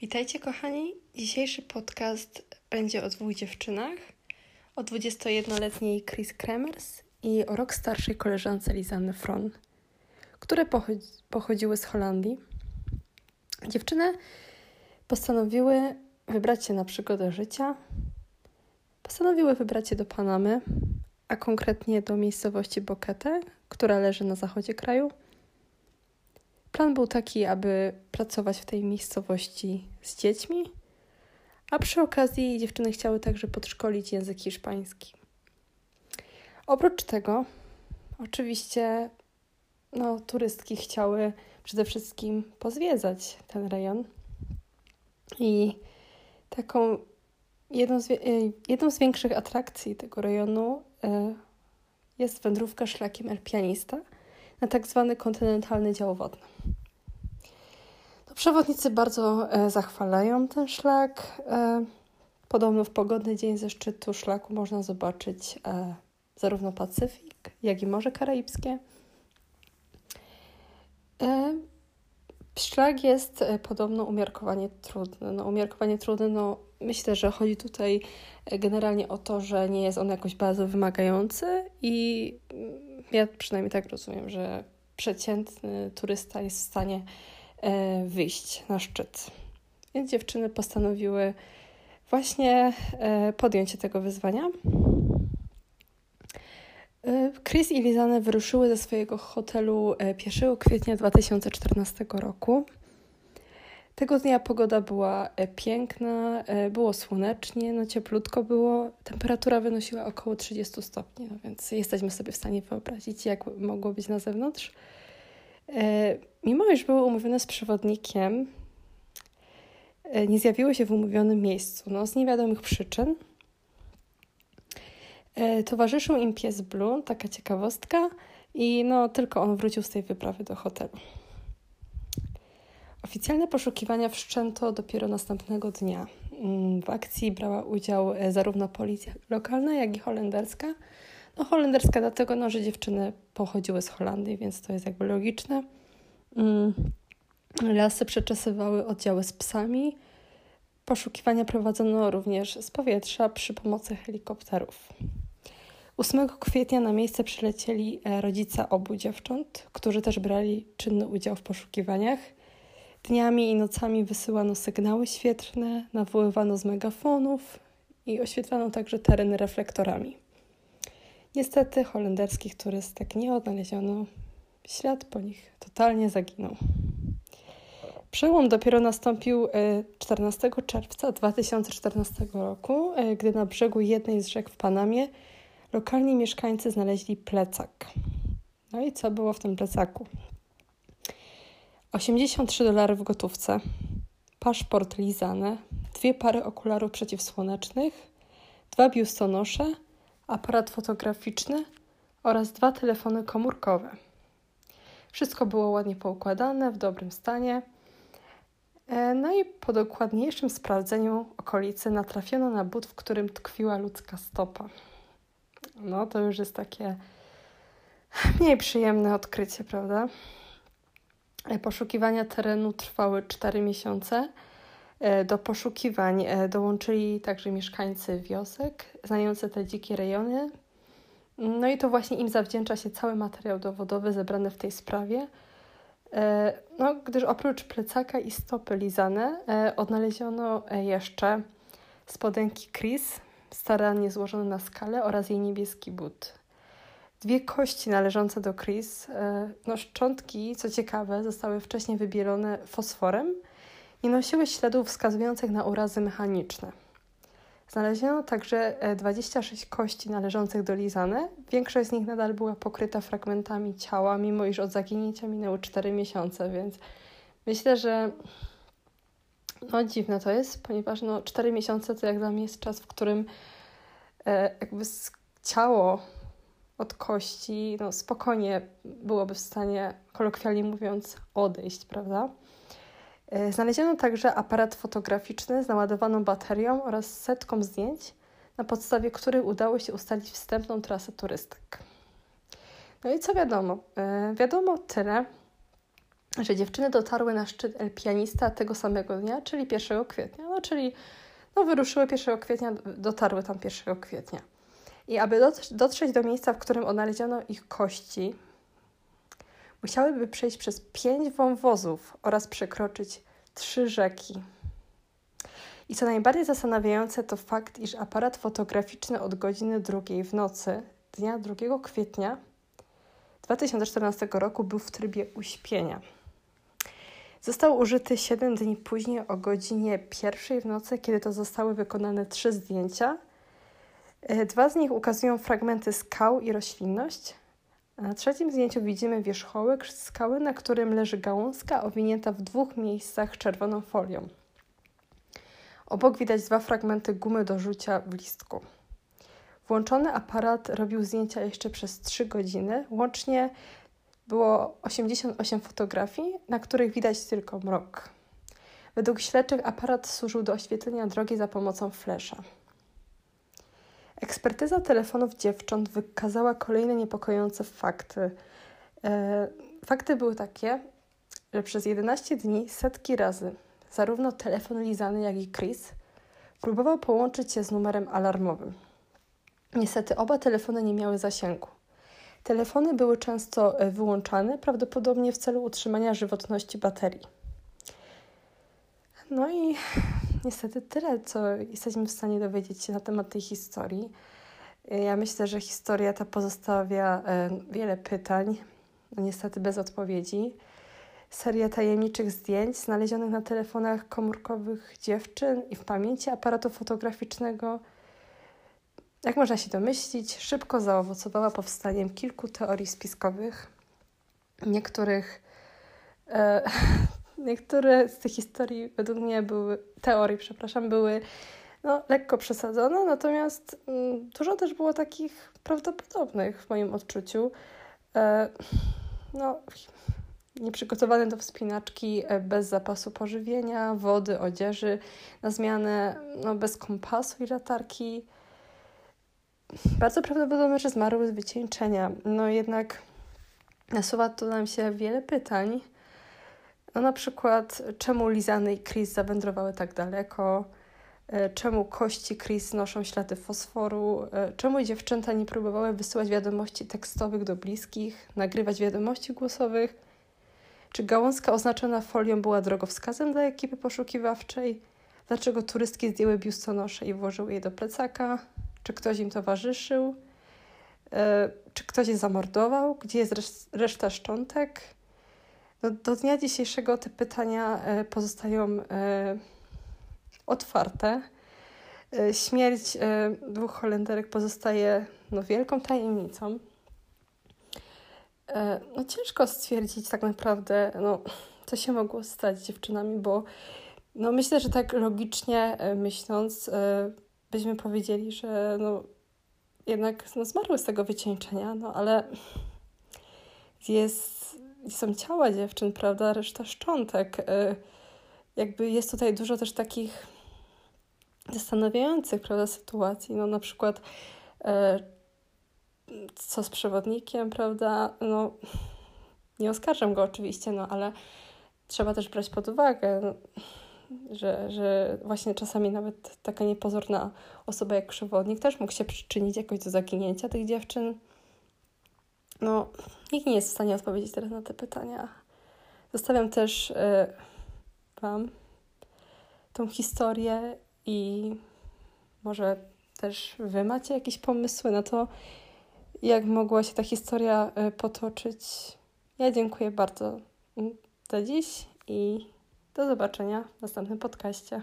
Witajcie kochani. Dzisiejszy podcast będzie o dwóch dziewczynach. O 21-letniej Chris Kremers i o rok starszej koleżance Lizanne Fron, które pochodzi pochodziły z Holandii. Dziewczyny postanowiły wybrać się na przygodę życia. Postanowiły wybrać się do Panamy, a konkretnie do miejscowości Bokete, która leży na zachodzie kraju – Plan był taki, aby pracować w tej miejscowości z dziećmi, a przy okazji dziewczyny chciały także podszkolić język hiszpański. Oprócz tego, oczywiście, no, turystki chciały przede wszystkim pozwiedzać ten rejon. I taką jedną z, y, jedną z większych atrakcji tego rejonu y, jest wędrówka szlakiem El na tak zwany kontynentalny dział wodny. No, przewodnicy bardzo e, zachwalają ten szlak. E, podobno w pogodny dzień ze szczytu szlaku można zobaczyć e, zarówno Pacyfik, jak i Morze Karaibskie. Szlak jest podobno umiarkowanie trudny. No, umiarkowanie trudny, no myślę, że chodzi tutaj generalnie o to, że nie jest on jakoś bardzo wymagający i ja przynajmniej tak rozumiem, że przeciętny turysta jest w stanie E, wyjść na szczyt. Więc dziewczyny postanowiły właśnie e, podjąć się tego wyzwania. E, Chris i Lizane wyruszyły ze swojego hotelu 1 kwietnia 2014 roku. Tego dnia pogoda była piękna, było słonecznie, no cieplutko było, temperatura wynosiła około 30 stopni, no więc jesteśmy sobie w stanie wyobrazić, jak mogło być na zewnątrz. E, mimo iż były umówione z przewodnikiem, e, nie zjawiły się w umówionym miejscu, no, z niewiadomych przyczyn. E, towarzyszył im pies Blue, taka ciekawostka, i no, tylko on wrócił z tej wyprawy do hotelu. Oficjalne poszukiwania wszczęto dopiero następnego dnia. Mm, w akcji brała udział zarówno policja lokalna, jak i holenderska, no holenderska dlatego, no, że dziewczyny pochodziły z Holandii, więc to jest jakby logiczne. Mm. Lasy przeczesywały oddziały z psami. Poszukiwania prowadzono również z powietrza przy pomocy helikopterów. 8 kwietnia na miejsce przylecieli e, rodzice obu dziewcząt, którzy też brali czynny udział w poszukiwaniach. Dniami i nocami wysyłano sygnały świetlne, nawoływano z megafonów i oświetlano także tereny reflektorami. Niestety holenderskich turystek nie odnaleziono. Ślad po nich totalnie zaginął. Przełom dopiero nastąpił 14 e, czerwca 2014 roku, e, gdy na brzegu jednej z rzek w Panamie lokalni mieszkańcy znaleźli plecak. No i co było w tym plecaku? 83 dolary w gotówce, paszport lizane, dwie pary okularów przeciwsłonecznych, dwa biustonosze – aparat fotograficzny oraz dwa telefony komórkowe. Wszystko było ładnie poukładane, w dobrym stanie. E, no i po dokładniejszym sprawdzeniu okolicy natrafiono na but, w którym tkwiła ludzka stopa. No to już jest takie mniej przyjemne odkrycie, prawda? E, poszukiwania terenu trwały 4 miesiące E, do poszukiwań e, dołączyli także mieszkańcy wiosek znający te dzikie rejony. No i to właśnie im zawdzięcza się cały materiał dowodowy zebrany w tej sprawie. No, gdyż oprócz plecaka i stopy lizane odnaleziono jeszcze spodenki Chris, starannie złożone na skalę oraz jej niebieski but. Dwie kości należące do Chris, no szczątki, co ciekawe, zostały wcześniej wybielone fosforem – nie nosiły śladów wskazujących na urazy mechaniczne. Znaleziono także 26 e, kości należących do Lizane. Większość z nich nadal była pokryta fragmentami ciała, mimo iż od zaginięcia minęły 4 miesiące, więc myślę, że no dziwne to jest, ponieważ no 4 miesiące to jak dla mnie jest czas, w którym e, jakby ciało od kości no spokojnie byłoby w stanie, kolokwialnie mówiąc, odejść, prawda? E, znaleziono także aparat fotograficzny z naładowaną baterią oraz setką zdjęć, na podstawie których udało się ustalić wstępną trasę turystek. No i co wiadomo? E, wiadomo tyle, że dziewczyny dotarły na szczyt El Pianista tego samego dnia, czyli 1 kwietnia. No, czyli no, wyruszyły 1 kwietnia, dotarły tam 1 kwietnia. I aby dotrzeć do miejsca, w którym odnaleziono ich kości, musiałyby przejść przez pięć wąwozów oraz przekroczyć trzy rzeki. I co najbardziej zastanawiające to fakt, iż aparat fotograficzny od godziny drugiej w nocy dnia 2 kwietnia 2014 roku był w trybie uśpienia. Został użyty 7 dni później o godzinie pierwszej w nocy, kiedy to zostały wykonane trzy zdjęcia. E, dwa z nich ukazują fragmenty skał i roślinność. Na trzecim zdjęciu widzimy wierzchołek skały, na którym leży gałązka owinięta w dwóch miejscach czerwoną folią. Obok widać dwa fragmenty gumy do rzucia w listku. Włączony aparat robił zdjęcia jeszcze przez 3 godziny. Łącznie było 88 fotografii, na których widać tylko mrok. Według śledczych aparat służył do oświetlenia drogi za pomocą flesza. Ekspertyza telefonów dziewcząt wykazała kolejne niepokojące fakty. E, fakty były takie, że przez 11 dni setki razy zarówno telefon Lizany, jak i Chris próbował połączyć się z numerem alarmowym. Niestety oba telefony nie miały zasięgu. Telefony były często e, wyłączane, prawdopodobnie w celu utrzymania żywotności baterii. No i niestety tyle, co jesteśmy w stanie dowiedzieć się na temat tej historii. Ja myślę, że historia ta pozostawia e, wiele pytań, no niestety bez odpowiedzi. Seria tajemniczych zdjęć znalezionych na telefonach komórkowych dziewczyn i w pamięci aparatu fotograficznego, jak można się domyślić, szybko zaowocowała powstaniem kilku teorii spiskowych. Niektórych e, Niektóre z tych historii według mnie były, teorii, przepraszam, były no, lekko przesadzone, natomiast mm, dużo też było takich prawdopodobnych w moim odczuciu. E, no, nieprzygotowany do wspinaczki, e, bez zapasu pożywienia, wody, odzieży, na zmianę no, bez kompasu i latarki. Bardzo prawdopodobne, że zmarły z wycieńczenia. No jednak nasuwa tu nam się wiele pytań no na przykład, czemu Lizany i Chris zawędrowały tak daleko? E, czemu kości Chris noszą ślady fosforu? E, czemu dziewczęta nie próbowały wysyłać wiadomości tekstowych do bliskich, nagrywać wiadomości głosowych? Czy gałązka oznaczona folią była drogowskazem dla ekipy poszukiwawczej? Dlaczego turystki zdjęły biustonosze i włożyły je do plecaka? Czy ktoś im towarzyszył? E, czy ktoś je zamordował? Gdzie jest reszta szczątek? Do, do dnia dzisiejszego te pytania e, pozostają e, otwarte. E, śmierć dwóch Holenderek pozostaje no, wielką tajemnicą. No, ciężko stwierdzić tak naprawdę, no, co się mogło stać z dziewczynami, bo no, myślę, że tak logicznie myśląc, byśmy powiedzieli, że no, jednak no, zmarły z tego wycieńczenia, no ale jest są ciała dziewczyn, prawda, reszta szczątek. Y, jakby jest tutaj dużo też takich zastanawiających, prawda, sytuacji. No na przykład y, co z przewodnikiem, prawda, no nie oskarżam go oczywiście, no ale trzeba też brać pod uwagę, że, że właśnie czasami nawet taka niepozorna osoba jak przewodnik też mógł się przyczynić jakoś do zaginięcia tych dziewczyn. No, nikt nie jest w stanie odpowiedzieć teraz na te pytania. Zostawiam też y, Wam tą historię i może też Wy macie jakieś pomysły na to, jak mogła się ta historia y, potoczyć. Ja dziękuję bardzo za dziś i do zobaczenia w następnym podcaście.